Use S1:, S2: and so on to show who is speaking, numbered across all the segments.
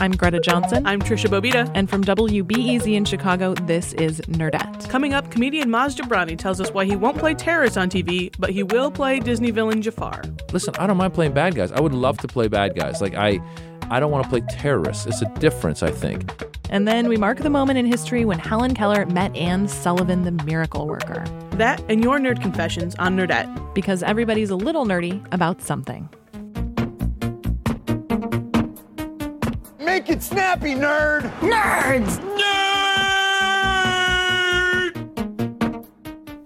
S1: I'm Greta Johnson.
S2: I'm Tricia Bobeda.
S1: And from WBEZ in Chicago, this is Nerdette.
S2: Coming up, comedian Maz Jobrani tells us why he won't play terrorists on TV, but he will play Disney villain Jafar.
S3: Listen, I don't mind playing bad guys. I would love to play bad guys. Like I I don't want to play terrorists. It's a difference, I think.
S1: And then we mark the moment in history when Helen Keller met Anne Sullivan, the miracle worker.
S2: That and your nerd confessions on Nerdette.
S1: Because everybody's a little nerdy about something.
S4: Make it snappy, nerd!
S1: Nerds!
S4: Nerd!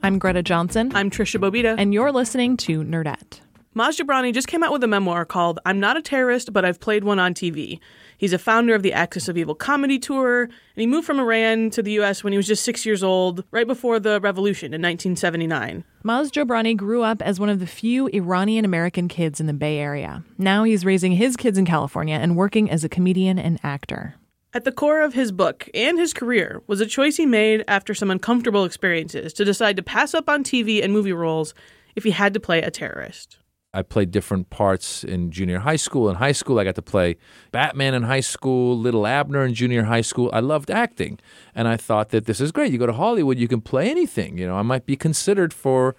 S1: I'm Greta Johnson.
S2: I'm Tricia Bobeda.
S1: And you're listening to Nerdette.
S2: Maz Jobrani just came out with a memoir called I'm Not a Terrorist, but I've Played One on TV. He's a founder of the Axis of Evil comedy tour, and he moved from Iran to the U.S. when he was just six years old, right before the revolution in 1979.
S1: Maz Jobrani grew up as one of the few Iranian American kids in the Bay Area. Now he's raising his kids in California and working as a comedian and actor.
S2: At the core of his book and his career was a choice he made after some uncomfortable experiences to decide to pass up on TV and movie roles if he had to play a terrorist.
S3: I played different parts in junior high school. In high school, I got to play Batman in high school, Little Abner in junior high school. I loved acting. And I thought that this is great. You go to Hollywood, you can play anything. You know, I might be considered for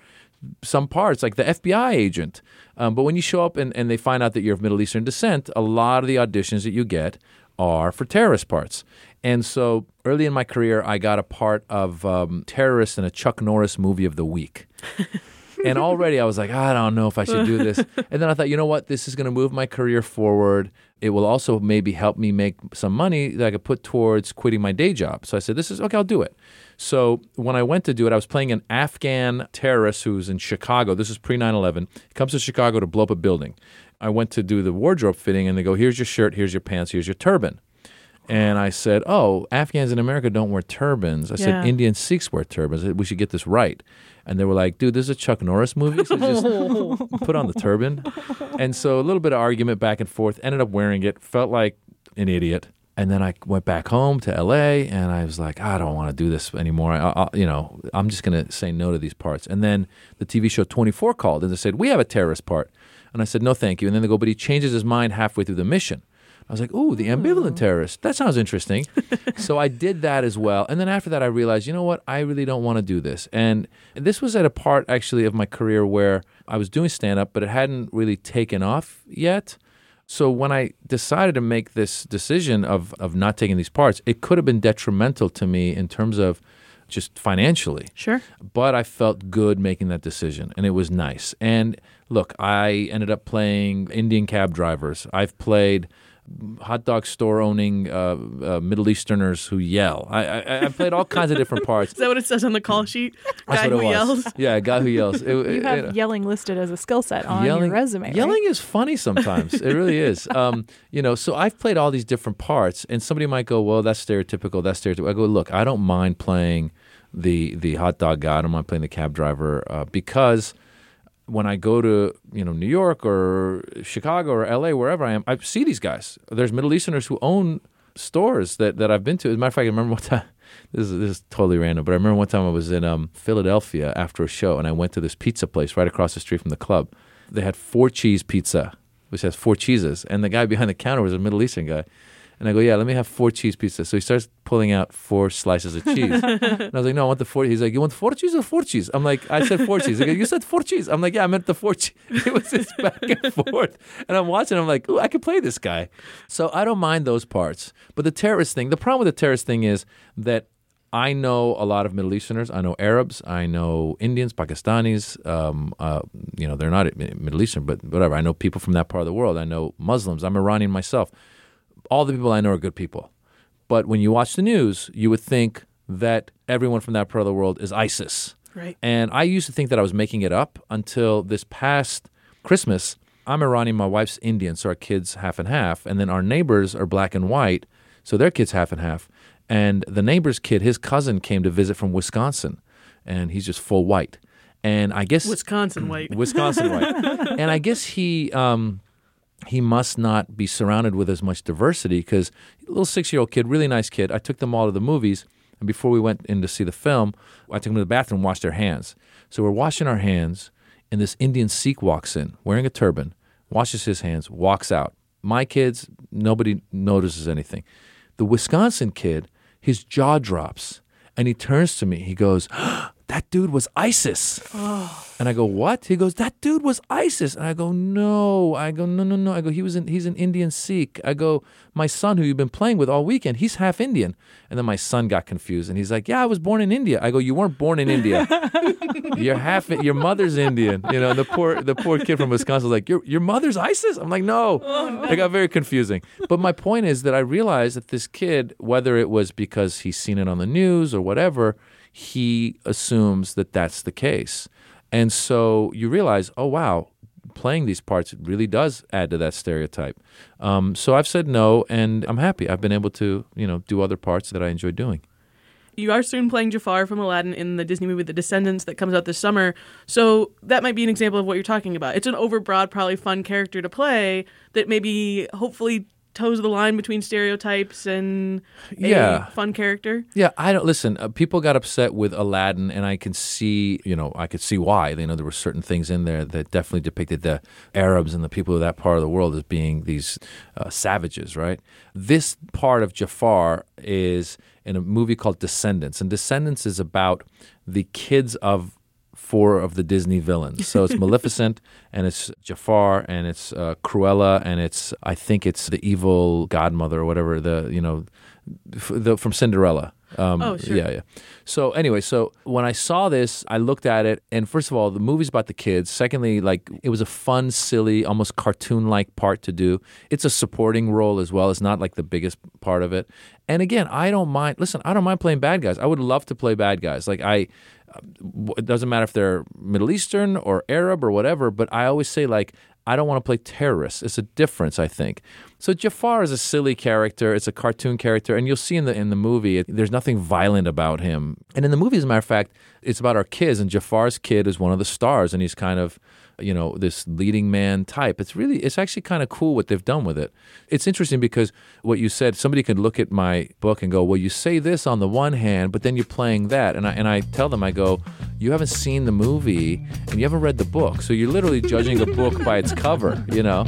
S3: some parts, like the FBI agent. Um, but when you show up and, and they find out that you're of Middle Eastern descent, a lot of the auditions that you get are for terrorist parts. And so early in my career, I got a part of um, terrorist in a Chuck Norris movie of the week. and already I was like, I don't know if I should do this. And then I thought, you know what? This is going to move my career forward. It will also maybe help me make some money that I could put towards quitting my day job. So I said, this is okay, I'll do it. So when I went to do it, I was playing an Afghan terrorist who's in Chicago. This is pre 9 11. He comes to Chicago to blow up a building. I went to do the wardrobe fitting, and they go, here's your shirt, here's your pants, here's your turban. And I said, "Oh, Afghans in America don't wear turbans." I yeah. said, "Indian Sikhs wear turbans. We should get this right." And they were like, "Dude, this is a Chuck Norris movie, so just put on the turban." And so a little bit of argument back and forth. Ended up wearing it. Felt like an idiot. And then I went back home to LA, and I was like, I don't want to do this anymore. I, I, you know, I'm just going to say no to these parts. And then the TV show 24 called, and they said, "We have a terrorist part." And I said, "No, thank you." And then they go, "But he changes his mind halfway through the mission." I was like, ooh, the ambivalent oh. terrorist. That sounds interesting. so I did that as well. And then after that, I realized, you know what? I really don't want to do this. And this was at a part actually of my career where I was doing stand up, but it hadn't really taken off yet. So when I decided to make this decision of, of not taking these parts, it could have been detrimental to me in terms of just financially.
S1: Sure.
S3: But I felt good making that decision and it was nice. And look, I ended up playing Indian cab drivers. I've played hot dog store owning uh, uh, Middle Easterners who yell. I, I, I, played all kinds of different parts.
S2: Is that what it says on the call sheet?
S3: Guy
S2: who yells.
S3: Yeah, a guy who yells.
S1: It, you have it, yelling listed as a skill set on
S3: yelling,
S1: your resume. Right?
S3: Yelling is funny sometimes. it really is. Um, you know, so I've played all these different parts, and somebody might go, "Well, that's stereotypical. That's stereotypical." I go, "Look, I don't mind playing." The, the hot dog guy. I don't mind playing the cab driver uh, because when I go to you know New York or Chicago or L.A. wherever I am, I see these guys. There's Middle Easterners who own stores that, that I've been to. As a matter of fact, I remember one time. This is, this is totally random, but I remember one time I was in um, Philadelphia after a show, and I went to this pizza place right across the street from the club. They had four cheese pizza, which has four cheeses, and the guy behind the counter was a Middle Eastern guy. And I go, yeah, let me have four cheese pizzas. So he starts pulling out four slices of cheese. and I was like, no, I want the four. He's like, you want four cheese or four cheese? I'm like, I said four cheese. He goes, you said four cheese. I'm like, yeah, I meant the four cheese. It was just back and forth. And I'm watching. I'm like, ooh, I could play this guy. So I don't mind those parts. But the terrorist thing, the problem with the terrorist thing is that I know a lot of Middle Easterners. I know Arabs. I know Indians, Pakistanis. Um, uh, you know, they're not Middle Eastern, but whatever. I know people from that part of the world. I know Muslims. I'm Iranian myself all the people I know are good people. But when you watch the news, you would think that everyone from that part of the world is ISIS.
S2: Right.
S3: And I used to think that I was making it up until this past Christmas. I'm Iranian, my wife's Indian, so our kids half and half. And then our neighbors are black and white, so their kids half and half. And the neighbor's kid, his cousin came to visit from Wisconsin, and he's just full white. And I guess
S2: Wisconsin white.
S3: Wisconsin white. and I guess he um, he must not be surrounded with as much diversity because little six year old kid, really nice kid. I took them all to the movies, and before we went in to see the film, I took them to the bathroom, washed their hands. So we're washing our hands, and this Indian Sikh walks in wearing a turban, washes his hands, walks out. My kids, nobody notices anything. The Wisconsin kid, his jaw drops, and he turns to me. He goes, ah, that dude was ISIS. And I go, what? He goes, that dude was ISIS. And I go, no. I go, no, no, no. I go, he was in, he's an Indian Sikh. I go, my son, who you've been playing with all weekend, he's half Indian. And then my son got confused, and he's like, yeah, I was born in India. I go, you weren't born in India. You're half. Your mother's Indian. You know, the poor, the poor kid from Wisconsin was like, your your mother's ISIS. I'm like, oh, no. It got very confusing. But my point is that I realized that this kid, whether it was because he's seen it on the news or whatever, he assumes that that's the case. And so you realize, oh, wow, playing these parts really does add to that stereotype. Um, so I've said no, and I'm happy. I've been able to, you know, do other parts that I enjoy doing.
S2: You are soon playing Jafar from Aladdin in the Disney movie The Descendants that comes out this summer. So that might be an example of what you're talking about. It's an overbroad, probably fun character to play that maybe hopefully toes the line between stereotypes and a
S3: Yeah.
S2: fun character.
S3: Yeah, I don't listen. Uh, people got upset with Aladdin, and I can see, you know, I could see why. You know, there were certain things in there that definitely depicted the Arabs and the people of that part of the world as being these uh, savages, right? This part of Jafar is in a movie called Descendants, and Descendants is about the kids of four of the Disney villains. So it's Maleficent, and it's Jafar, and it's uh, Cruella, and it's I think it's the evil godmother or whatever the you know f- the, from Cinderella. Um,
S2: Oh, sure.
S3: Yeah, yeah. So anyway, so when I saw this, I looked at it, and first of all, the movie's about the kids. Secondly, like it was a fun, silly, almost cartoon-like part to do. It's a supporting role as well. It's not like the biggest part of it. And again, I don't mind. Listen, I don't mind playing bad guys. I would love to play bad guys. Like I, it doesn't matter if they're Middle Eastern or Arab or whatever, but I always say like I don't want to play terrorists. It's a difference, I think. So Jafar is a silly character. It's a cartoon character, and you'll see in the in the movie it, there's nothing violent about him. And in the movie, as a matter of fact, it's about our kids, and Jafar's kid is one of the stars, and he's kind of you know this leading man type. It's really it's actually kind of cool what they've done with it. It's interesting because what you said, somebody could look at my book and go, "Well, you say this on the one hand, but then you're playing that," and I and I tell them, I go, "You haven't seen the movie and you haven't read the book, so you're literally judging a book by its cover," you know.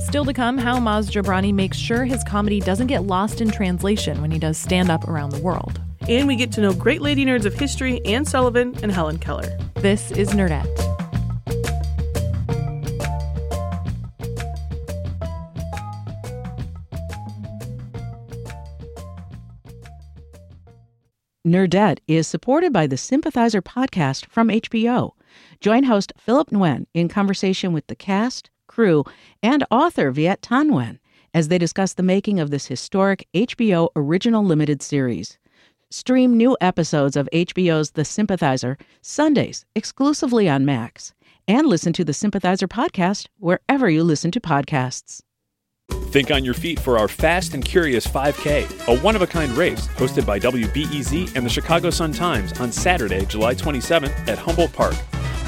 S1: Still to come, how Maz Jobrani makes sure his comedy doesn't get lost in translation when he does stand up around the world.
S2: And we get to know great lady nerds of history, Anne Sullivan and Helen Keller.
S1: This is Nerdette.
S5: Nerdette is supported by the Sympathizer podcast from HBO. Join host Philip Nguyen in conversation with the cast, crew, and author Viet Thanh Nguyen as they discuss the making of this historic HBO original limited series. Stream new episodes of HBO's The Sympathizer Sundays exclusively on Max, and listen to the Sympathizer podcast wherever you listen to podcasts.
S6: Think on your feet for our Fast and Curious 5K, a one of a kind race hosted by WBEZ and the Chicago Sun Times on Saturday, July 27th at Humboldt Park.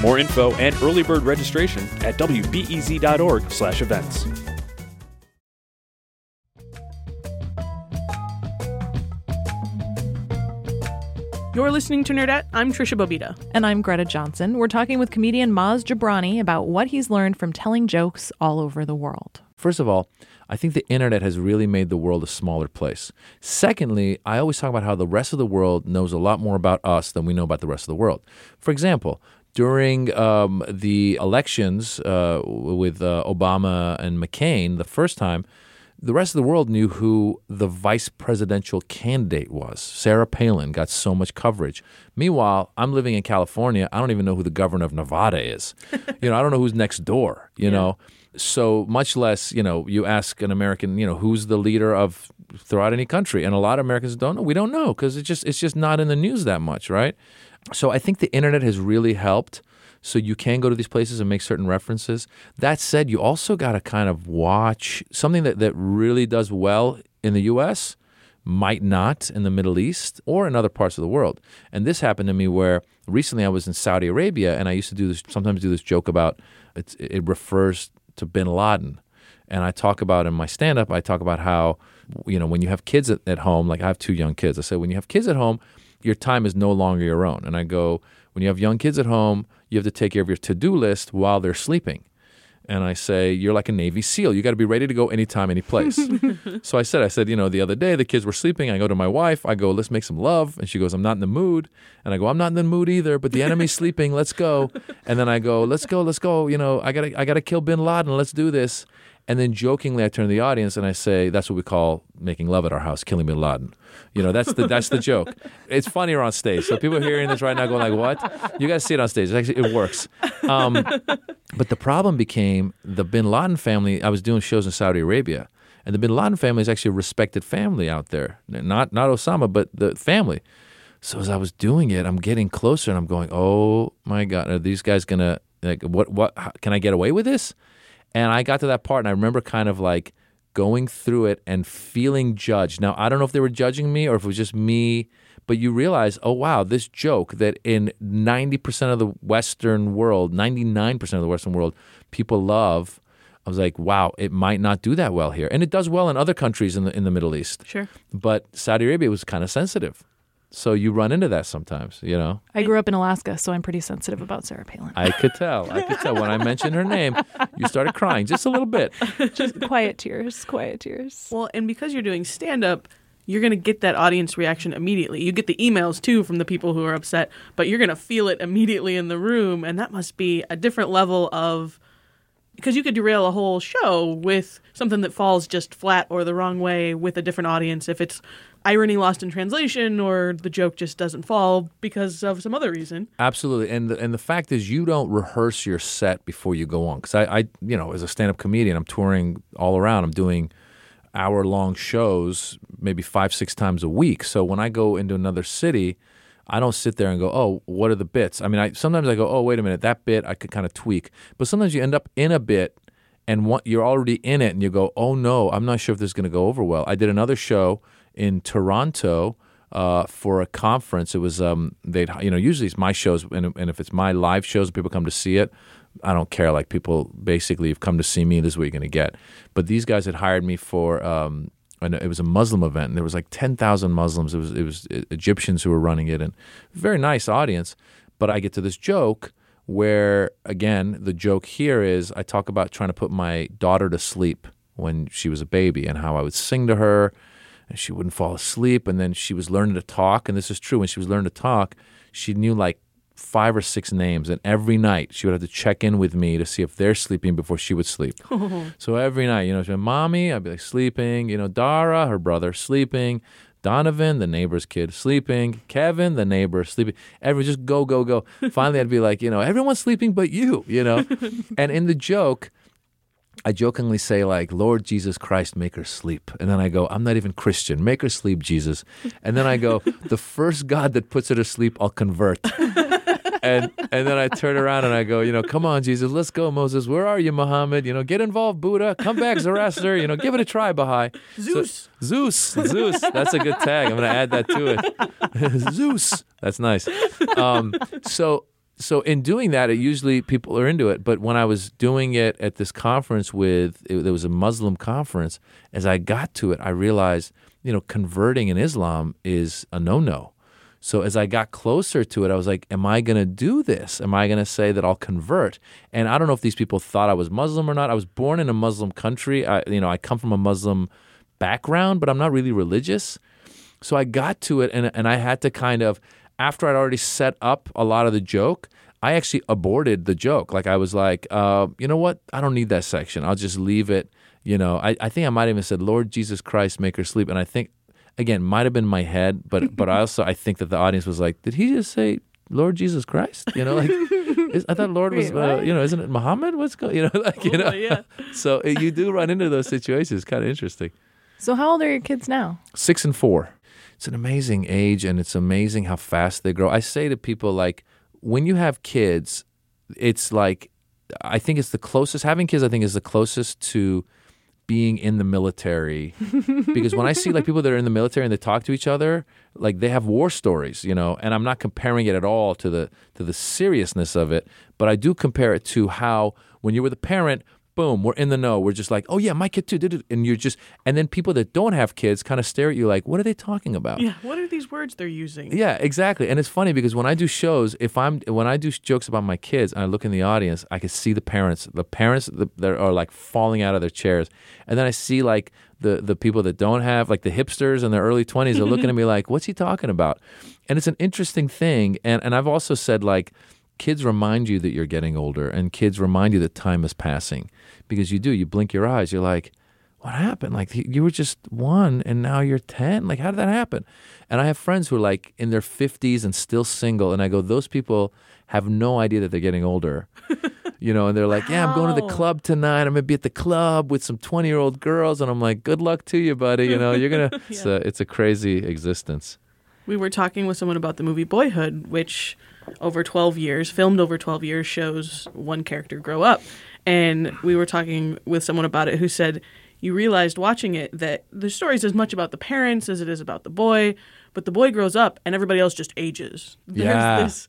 S6: More info and early bird registration at wbez.org/events.
S2: You're listening to Nerdette. I'm Tricia Bobeda.
S1: And I'm Greta Johnson. We're talking with comedian Maz Jobrani about what he's learned from telling jokes all over the world.
S3: First of all, I think the internet has really made the world a smaller place. Secondly, I always talk about how the rest of the world knows a lot more about us than we know about the rest of the world. For example, during um, the elections uh, with uh, Obama and McCain the first time, the rest of the world knew who the vice presidential candidate was. Sarah Palin got so much coverage. Meanwhile, I'm living in California. I don't even know who the governor of Nevada is. you know, I don't know who's next door, you know. So much less, you know, you ask an American, you know, who's the leader of throughout any country, and a lot of Americans don't know. We don't know because it's just it's just not in the news that much, right? So I think the internet has really helped. So you can go to these places and make certain references. That said, you also got to kind of watch something that, that really does well in the U.S. might not in the Middle East or in other parts of the world. And this happened to me where recently I was in Saudi Arabia and I used to do this sometimes do this joke about it refers to Bin Laden, and I talk about in my stand up. I talk about how you know when you have kids at, at home, like I have two young kids. I say when you have kids at home, your time is no longer your own. And I go when you have young kids at home, you have to take care of your to do list while they're sleeping and I say, You're like a Navy SEAL. You got to be ready to go anytime, any place. so I said, I said, you know, the other day the kids were sleeping. I go to my wife, I go, Let's make some love. And she goes, I'm not in the mood. And I go, I'm not in the mood either, but the enemy's sleeping. Let's go. And then I go, Let's go, let's go. You know, I gotta I gotta kill bin Laden. Let's do this. And then jokingly, I turn to the audience and I say, "That's what we call making love at our house, killing Bin Laden." You know, that's the that's the joke. It's funnier on stage, so people hearing this right now, going like, "What?" You guys see it on stage. It's actually, it works. Um, but the problem became the Bin Laden family. I was doing shows in Saudi Arabia, and the Bin Laden family is actually a respected family out there. Not not Osama, but the family. So as I was doing it, I'm getting closer, and I'm going, "Oh my God, are these guys gonna like what? What? How, can I get away with this?" And I got to that part, and I remember kind of like going through it and feeling judged. Now, I don't know if they were judging me or if it was just me, but you realize, oh, wow, this joke that in 90% of the Western world, 99% of the Western world, people love. I was like, wow, it might not do that well here. And it does well in other countries in the, in the Middle East.
S2: Sure.
S3: But Saudi Arabia was kind of sensitive. So you run into that sometimes, you know.
S1: I grew up in Alaska, so I'm pretty sensitive about Sarah Palin.
S3: I could tell. I could tell when I mentioned her name, you started crying just a little bit.
S1: Just quiet tears, quiet tears.
S2: Well, and because you're doing stand up, you're going to get that audience reaction immediately. You get the emails too from the people who are upset, but you're going to feel it immediately in the room. And that must be a different level of. Because you could derail a whole show with something that falls just flat or the wrong way with a different audience if it's irony lost in translation or the joke just doesn't fall because of some other reason.
S3: Absolutely, and the, and the fact is, you don't rehearse your set before you go on. Because I, I, you know, as a stand-up comedian, I'm touring all around. I'm doing hour-long shows, maybe five, six times a week. So when I go into another city, I don't sit there and go, "Oh, what are the bits?" I mean, I sometimes I go, "Oh, wait a minute, that bit I could kind of tweak." But sometimes you end up in a bit and what, you're already in it, and you go, "Oh no, I'm not sure if this is going to go over well." I did another show in Toronto uh, for a conference. It was um, they'd you know usually it's my shows, and, and if it's my live shows, people come to see it. I don't care. Like people basically have come to see me. This is what you're going to get. But these guys had hired me for. Um, and it was a Muslim event, and there was like ten thousand Muslims. It was it was Egyptians who were running it, and very nice audience. But I get to this joke where, again, the joke here is I talk about trying to put my daughter to sleep when she was a baby, and how I would sing to her, and she wouldn't fall asleep. And then she was learning to talk, and this is true. When she was learning to talk, she knew like five or six names, and every night she would have to check in with me to see if they're sleeping before she would sleep. so every night, you know, she'd be, "Mommy," I'd be like sleeping. You know, Dara, her brother, sleeping. Donovan, the neighbor's kid, sleeping. Kevin, the neighbor, sleeping. Everyone just go, go, go. Finally, I'd be like, you know, everyone's sleeping but you, you know. and in the joke, I jokingly say like, "Lord Jesus Christ, make her sleep," and then I go, "I'm not even Christian. Make her sleep, Jesus." And then I go, "The first God that puts her to sleep, I'll convert." and and then I turn around and I go, you know, come on, Jesus, let's go, Moses. Where are you, Muhammad? You know, get involved, Buddha. Come back, Zoroaster. You know, give it a try, Baha'i.
S2: Zeus.
S3: So, Zeus. Zeus. That's a good tag. I'm going to add that to it. Zeus. That's nice. Um, so so in doing that, it usually people are into it. But when I was doing it at this conference with, it, there was a Muslim conference. As I got to it, I realized, you know, converting in Islam is a no-no. So as I got closer to it, I was like, "Am I going to do this? Am I going to say that I'll convert?" And I don't know if these people thought I was Muslim or not. I was born in a Muslim country. I, you know, I come from a Muslim background, but I'm not really religious. So I got to it, and and I had to kind of after I'd already set up a lot of the joke, I actually aborted the joke. Like I was like, uh, you know what? I don't need that section. I'll just leave it. You know, I, I think I might even said, Lord Jesus Christ, make her sleep. And I think, again, might have been my head, but but I also I think that the audience was like, did he just say Lord Jesus Christ? You know, like is, I thought Lord was,
S1: Wait,
S3: uh, you know, isn't it Muhammad? What's going, you know, like you know.
S2: Oh, yeah.
S3: So uh, you do run into those situations. Kind of interesting.
S1: So how old are your kids now?
S3: Six and four. It's an amazing age, and it's amazing how fast they grow. I say to people like, when you have kids, it's like, I think it's the closest. Having kids, I think, is the closest to being in the military because when I see like people that are in the military and they talk to each other, like they have war stories, you know, and I'm not comparing it at all to the to the seriousness of it, but I do compare it to how when you were with a parent, boom, we're in the know. We're just like, oh yeah, my kid too, duh, duh," and you're just, and then people that don't have kids kind of stare at you like, what are they talking about?
S2: Yeah. What are these words they're using?
S3: Yeah, exactly. And it's funny because when I do shows, if I'm when I do jokes about my kids and I look in the audience, I can see the parents, the parents that that are like falling out of their chairs, and then I see like the the people that don't have like the hipsters in their early twenties are looking at me like, "What's he talking about?" And it's an interesting thing. And and I've also said like, kids remind you that you're getting older, and kids remind you that time is passing because you do. You blink your eyes, you're like what happened? Like you were just one and now you're 10? Like how did that happen? And I have friends who are like in their 50s and still single. And I go, those people have no idea that they're getting older. you know, and they're like, yeah, I'm going to the club tonight. I'm going to be at the club with some 20 year old girls. And I'm like, good luck to you, buddy. You know, you're going to, it's, a, it's a crazy existence.
S2: We were talking with someone about the movie Boyhood, which over 12 years, filmed over 12 years, shows one character grow up. And we were talking with someone about it who said, You realized watching it that the story's as much about the parents as it is about the boy, but the boy grows up and everybody else just ages. There's
S3: Yeah.
S2: this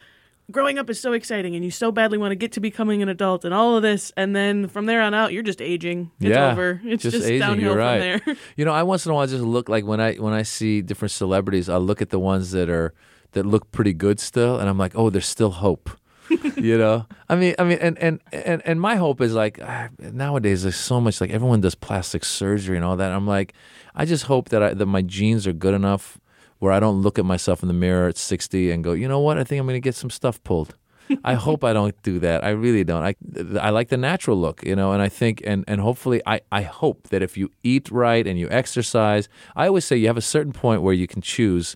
S2: growing up is so exciting and you so badly want to get to becoming an adult and all of this. And then from there on out, you're just aging. It's
S3: yeah,
S2: over. It's just,
S3: aging.
S2: downhill
S3: You're right.
S2: from there.
S3: you know, I once in a while just look like when I when I see different celebrities, I look at the ones that are that look pretty good still, and I'm like, oh, there's still hope. you know, I mean, I mean, and and and and my hope is like ah, nowadays there's so much like everyone does plastic surgery and all that. I'm like, I just hope that I, that my genes are good enough where I don't look at myself in the mirror at 60 and go, you know what? I think I'm going to get some stuff pulled. I hope I don't do that. I really don't. I I like the natural look, you know, and I think and and hopefully I I hope that if you eat right and you exercise, I always say you have a certain point where you can choose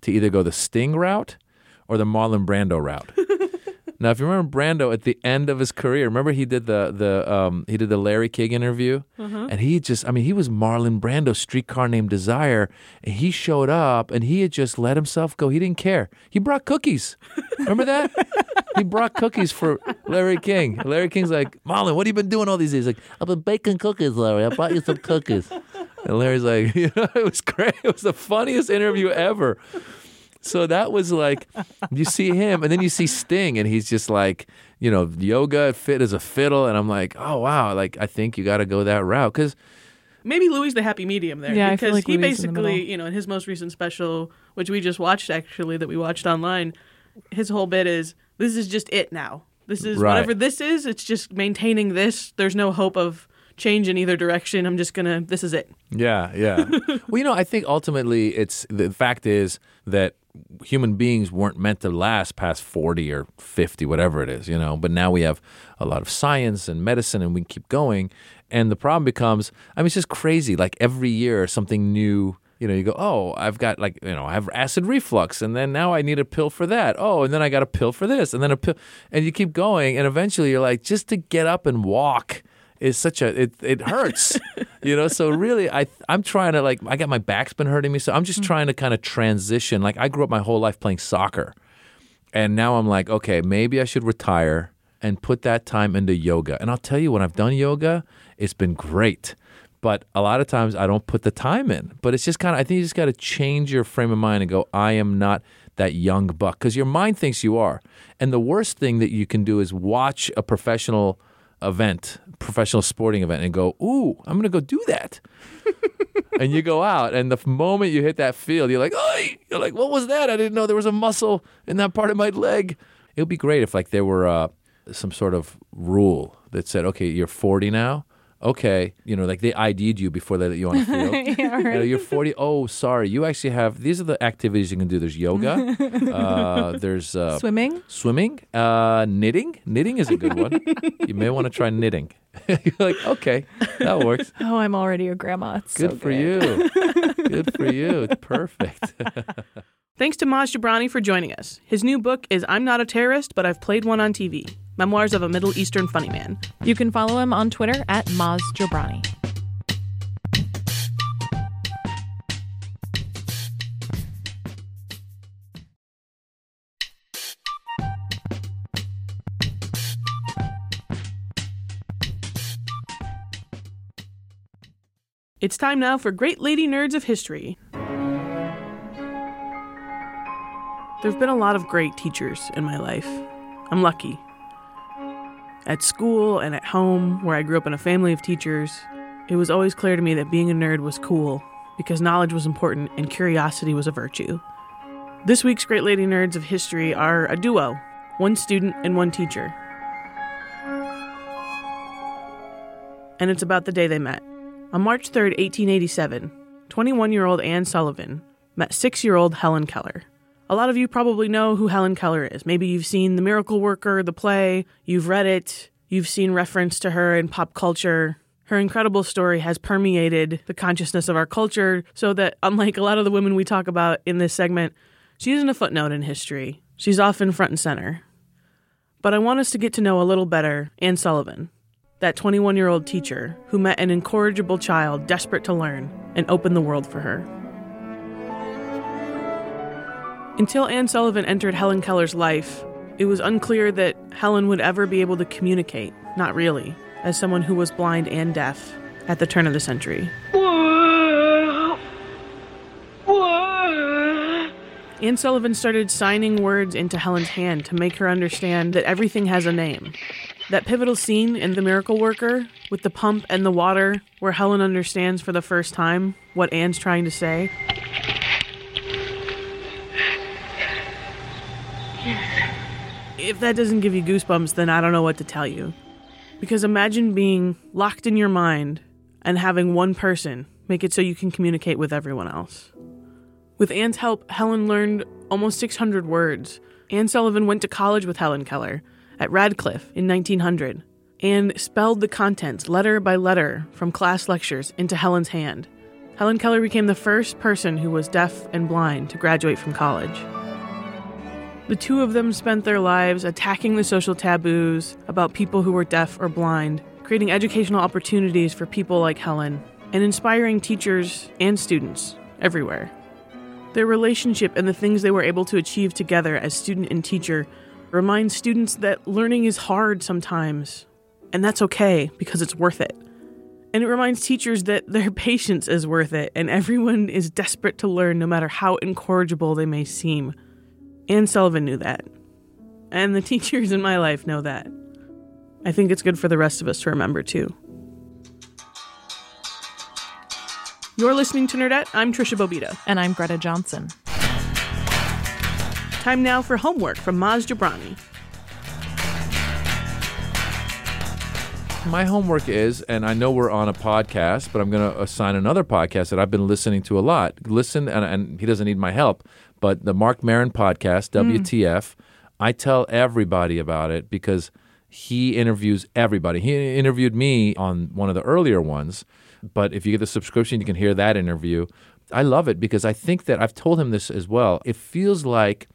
S3: to either go the Sting route or the Marlon Brando route. Now, if you remember Brando at the end of his career, remember he did the the um, he did the Larry King interview, and he just I mean he was Marlon Brando, Streetcar Named Desire, and he showed up and he had just let himself go. He didn't care. He brought cookies. Remember that? he brought cookies for Larry King. Larry King's like, Marlon, what have you been doing all these days? Like, I've been baking cookies, Larry. I brought you some cookies. And Larry's like, you know, it was great. It was the funniest interview ever. So that was like, you see him, and then you see Sting, and he's just like, you know, yoga, fit as a fiddle, and I'm like, oh wow, like I think you got to go that route because
S2: maybe Louis the happy medium there.
S1: Yeah, I
S2: because
S1: feel like
S2: he
S1: Louis is in the
S2: basically, you know, in his most recent special, which we just watched actually, that we watched online, his whole bit is this is just it now. This is
S3: Right.
S2: whatever this is. It's just maintaining this. There's no hope of change in either direction. I'm just gonna. This is it.
S3: Yeah, yeah. well, you know, I think ultimately it's the fact is that human beings weren't meant to last past 40 or 50, whatever it is, you know. But now we have a lot of science and medicine and we keep going. And the problem becomes, I mean, it's just crazy. Like every year, something new. You know, you go, oh, I've got like, you know, I have acid reflux, and then now I need a pill for that. Oh, and then I got a pill for this, and then a pill, and you keep going, and eventually you're like, just to get up and walk is such a it it hurts you know? So really i i'm trying to like i got my back's been hurting me so i'm just mm. trying to kind of transition. Like i grew up my whole life playing soccer and now i'm like okay maybe i should retire and put that time into yoga. And i'll tell you when i've done yoga it's been great but a lot of times i don't put the time in. But it's just kind of i think you just got to change your frame of mind and go i am not that young buck. Because your mind thinks you are. And the worst thing that you can do is watch a professional event, professional sporting event, and go, "Ooh, I'm to go do that." and you go out, and the moment you hit that field, you're like, "Oh!" You're like, "What was that? I didn't know there was a muscle in that part of my leg." It would be great if like there were uh, some sort of rule that said, "Okay, you're 40 now." Okay, you know, like they ID'd you before they let you on the field.
S1: yeah,
S3: you know, you're 40. Oh, sorry. You actually have these are the activities you can do. There's yoga. uh, there's uh,
S1: Swimming.
S3: Swimming, uh, knitting. Knitting is a good one. you may want to try knitting. You're like, okay, that works.
S1: Oh, I'm already a grandma. It's
S3: Good
S1: so
S3: for you. Good for you. It's perfect.
S2: Thanks to Maz Jobrani for joining us. His new book is I'm Not a Terrorist, but I've Played One on TV Memoirs of a Middle Eastern Funny Man.
S1: You can follow him on Twitter at Maz Jobrani.
S2: It's time now for Great Lady Nerds of History. There've been a lot of great teachers in my life. I'm lucky. At school and at home, where I grew up in a family of teachers, it was always clear to me that being a nerd was cool because knowledge was important and curiosity was a virtue. This week's Great Lady Nerds of History are a duo one student and one teacher. And it's about the day they met. On March 3, 1887, 21 year old Anne Sullivan met 6 year old Helen Keller. A lot of you probably know who Helen Keller is. Maybe you've seen The Miracle Worker, the play, you've read it, you've seen reference to her in pop culture. Her incredible story has permeated the consciousness of our culture so that, unlike a lot of the women we talk about in this segment, she isn't a footnote in history. She's often front and center. But I want us to get to know a little better Anne Sullivan, that 21 year old teacher who met an incorrigible child desperate to learn and opened the world for her. Until Anne Sullivan entered Helen Keller's life, it was unclear that Helen would ever be able to communicate, not really, as someone who was blind and deaf at the turn of the century. Anne Sullivan started signing words into Helen's hand to make her understand that everything has a name. That pivotal scene in The Miracle Worker with the pump and the water, where Helen understands for the first time what Anne's trying to say. If that doesn't give you goosebumps, then I don't know what to tell you. Because imagine being locked in your mind and having one person make it so you can communicate with everyone else. With Anne's help, Helen learned almost 600 words. Anne Sullivan went to college with Helen Keller at Radcliffe in 1900 and spelled the contents letter by letter from class lectures into Helen's hand. Helen Keller became the first person who was deaf and blind to graduate from college. The two of them spent their lives attacking the social taboos about people who were deaf or blind, creating educational opportunities for people like Helen, and inspiring teachers and students everywhere. Their relationship and the things they were able to achieve together as student and teacher remind students that learning is hard sometimes, and that's okay because it's worth it. And it reminds teachers that their patience is worth it, and everyone is desperate to learn no matter how incorrigible they may seem. Anne Sullivan knew that. And the teachers in my life know that. I think it's good for the rest of us to remember too. You're listening to Nerdette. I'm Tricia Bobeda.
S1: And I'm Greta Johnson.
S2: Time now for homework from Maz Jobrani.
S3: My homework is, and I know we're on a podcast, but I'm going to assign another podcast that I've been listening to a lot. Listen, and, and he doesn't need my help, but the Marc Maron podcast, hmm. WTF, I tell everybody about it because he interviews everybody. He interviewed me on one of the earlier ones, but if you get the subscription, you can hear that interview. I love it because I think that I've told him this as well. It feels like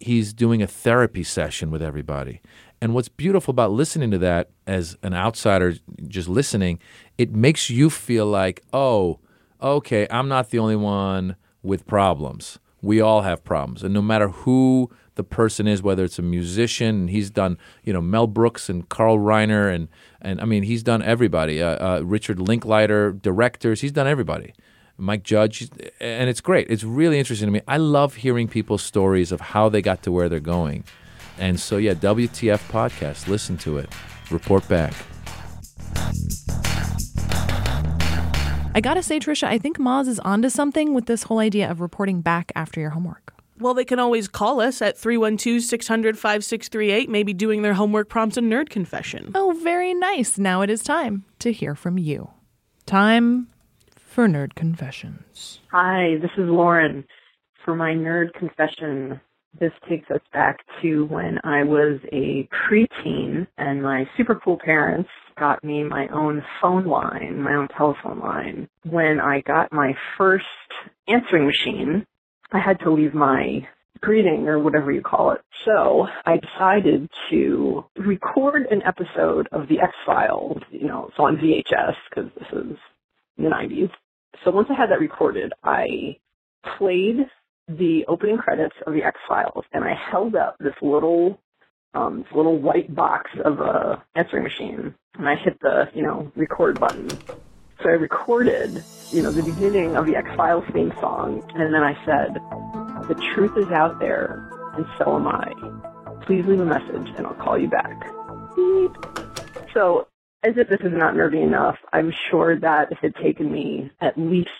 S3: he's doing a therapy session with everybody. And what's beautiful about listening to that as an outsider just listening, it makes you feel like, oh, okay, I'm not the only one with problems. We all have problems. And no matter who the person is, whether it's a musician, and he's done, you know, Mel Brooks and Carl Reiner, and, and I mean, he's done everybody. Uh, uh, Richard Linklater, directors, he's done everybody. Mike Judge, and it's great. It's really interesting to me. I love hearing people's stories of how they got to where they're going. And so, yeah, WTF podcast, listen to it, report back.
S1: I gotta say, Tricia, I think Maz is onto something with this whole idea of reporting back after your homework.
S2: Well, they can always call us at 312 600 5638, maybe doing their homework prompts a nerd confession.
S1: Oh, very nice. Now it is time to hear from you. Time for Nerd Confessions.
S7: Hi, this is Lauren. For my nerd confession, this takes us back to when I was a preteen and my super cool parents got me my own phone line, my own telephone line. When I got my first answering machine I had to leave my greeting or whatever you call it. So I decided to record an episode of the X Files. You know, it's on VHS because this is the 90s. So once I had that recorded, I played the opening credits of the X Files and I held up this little um, this little white box of a answering machine and I hit the you know record button. So I recorded you know the beginning of the X Files theme song and then I said, "The truth is out there and so am I. Please leave a message and I'll call you back." Beep. So as if this is not nerdy enough, I'm sure that it had taken me at least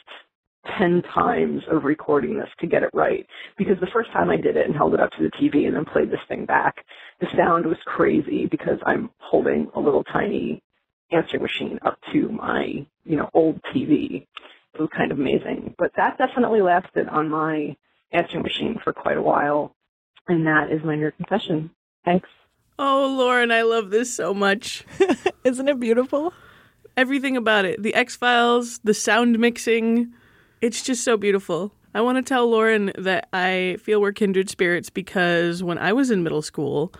S7: 10 times of recording this to get it right. Because the first time I did it and held it up to the TV and then played this thing back, the sound was crazy because I'm holding a little tiny answering machine up to my, you know, old TV. It was kind of amazing. But that definitely lasted on my answering machine for quite a while. And that is my nerd confession. Thanks.
S2: Oh, Lauren, I love this so much.
S1: Isn't it beautiful?
S2: Everything about it. The X Files, the sound mixing. It's just so beautiful. I want to tell Lauren that I feel we're kindred spirits because when I was in middle school,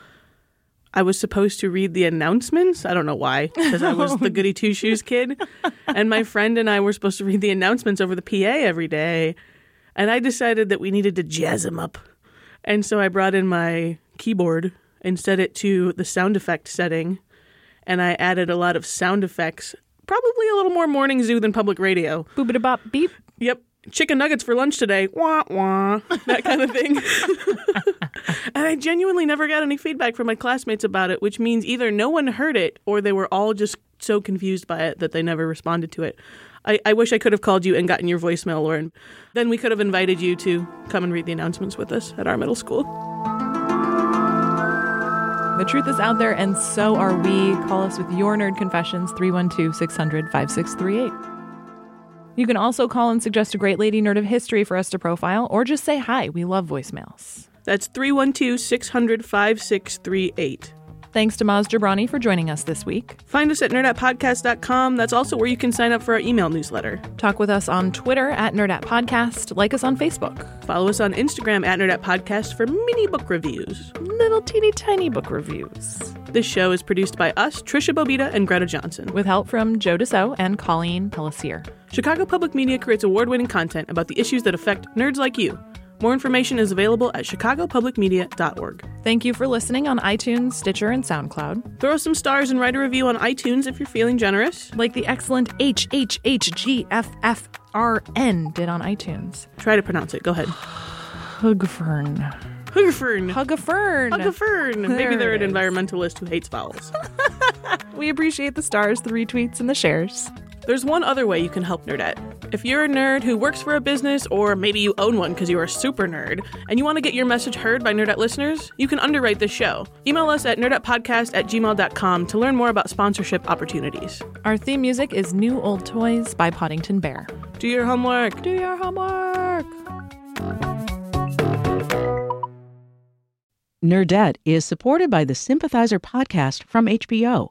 S2: I was supposed to read the announcements. I don't know why, because I was the goody two shoes kid. And my friend and I were supposed to read the announcements over the PA every day. And I decided that we needed to jazz them up. And so I brought in my keyboard and set it to the sound effect setting. And I added a lot of sound effects, probably a little more morning zoo than public radio.
S1: Boobity bop beep.
S2: Yep. Chicken nuggets for lunch today. Wah, wah. That kind of thing. and I genuinely never got any feedback from my classmates about it, which means either no one heard it or they were all just so confused by it that they never responded to it. I, I wish I could have called you and gotten your voicemail, Lauren. Then we could have invited you to come and read the announcements with us at our middle school.
S1: The truth is out there, and so are we. Call us with your nerd confessions, 312 600 5638. You can also call and suggest a great lady nerd of history for us to profile, or just say hi. We love voicemails.
S2: That's 312 600 5638.
S1: Thanks to Maz Jobrani for joining us this week.
S2: Find us at nerdettepodcast.com. That's also where you can sign up for our email newsletter.
S1: Talk with us on Twitter at nerdettepodcast. Like us on Facebook.
S2: Follow us on Instagram at nerdettepodcast for mini book reviews.
S1: Little teeny tiny book reviews.
S2: This show is produced by us, Tricia Bobeda and Greta Johnson.
S1: With help from Joe Deso and Colleen Pellissier.
S2: Chicago Public Media creates award winning content about the issues that affect nerds like you. More information is available at chicagopublicmedia.org.
S1: Thank you for listening on iTunes, Stitcher, and SoundCloud.
S2: Throw some stars and write a review on iTunes if you're feeling generous.
S1: Like the excellent HHHGFFRN did on iTunes.
S2: Try to pronounce it. Go ahead.
S1: Hugfern.
S2: Hugafern.
S1: Hugafern.
S2: Hugafern. Maybe they're an environmentalist who hates vowels.
S1: We appreciate the stars, the retweets, and the shares.
S2: There's one other way you can help Nerdette. If you're a nerd who works for a business, or maybe you own one because you're a super nerd, and you want to get your message heard by Nerdette listeners, you can underwrite this show. Email us at nerdettepodcast at gmail.com to learn more about sponsorship opportunities.
S1: Our theme music is New Old Toys by Poddington Bear.
S2: Do your homework.
S1: Do your homework.
S5: Nerdette is supported by the Sympathizer podcast from HBO.